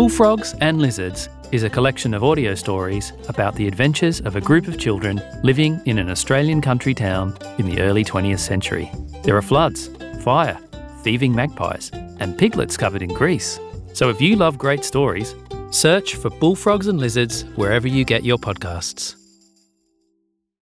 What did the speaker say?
Bullfrogs and Lizards is a collection of audio stories about the adventures of a group of children living in an Australian country town in the early 20th century. There are floods, fire, thieving magpies, and piglets covered in grease. So if you love great stories, search for Bullfrogs and Lizards wherever you get your podcasts.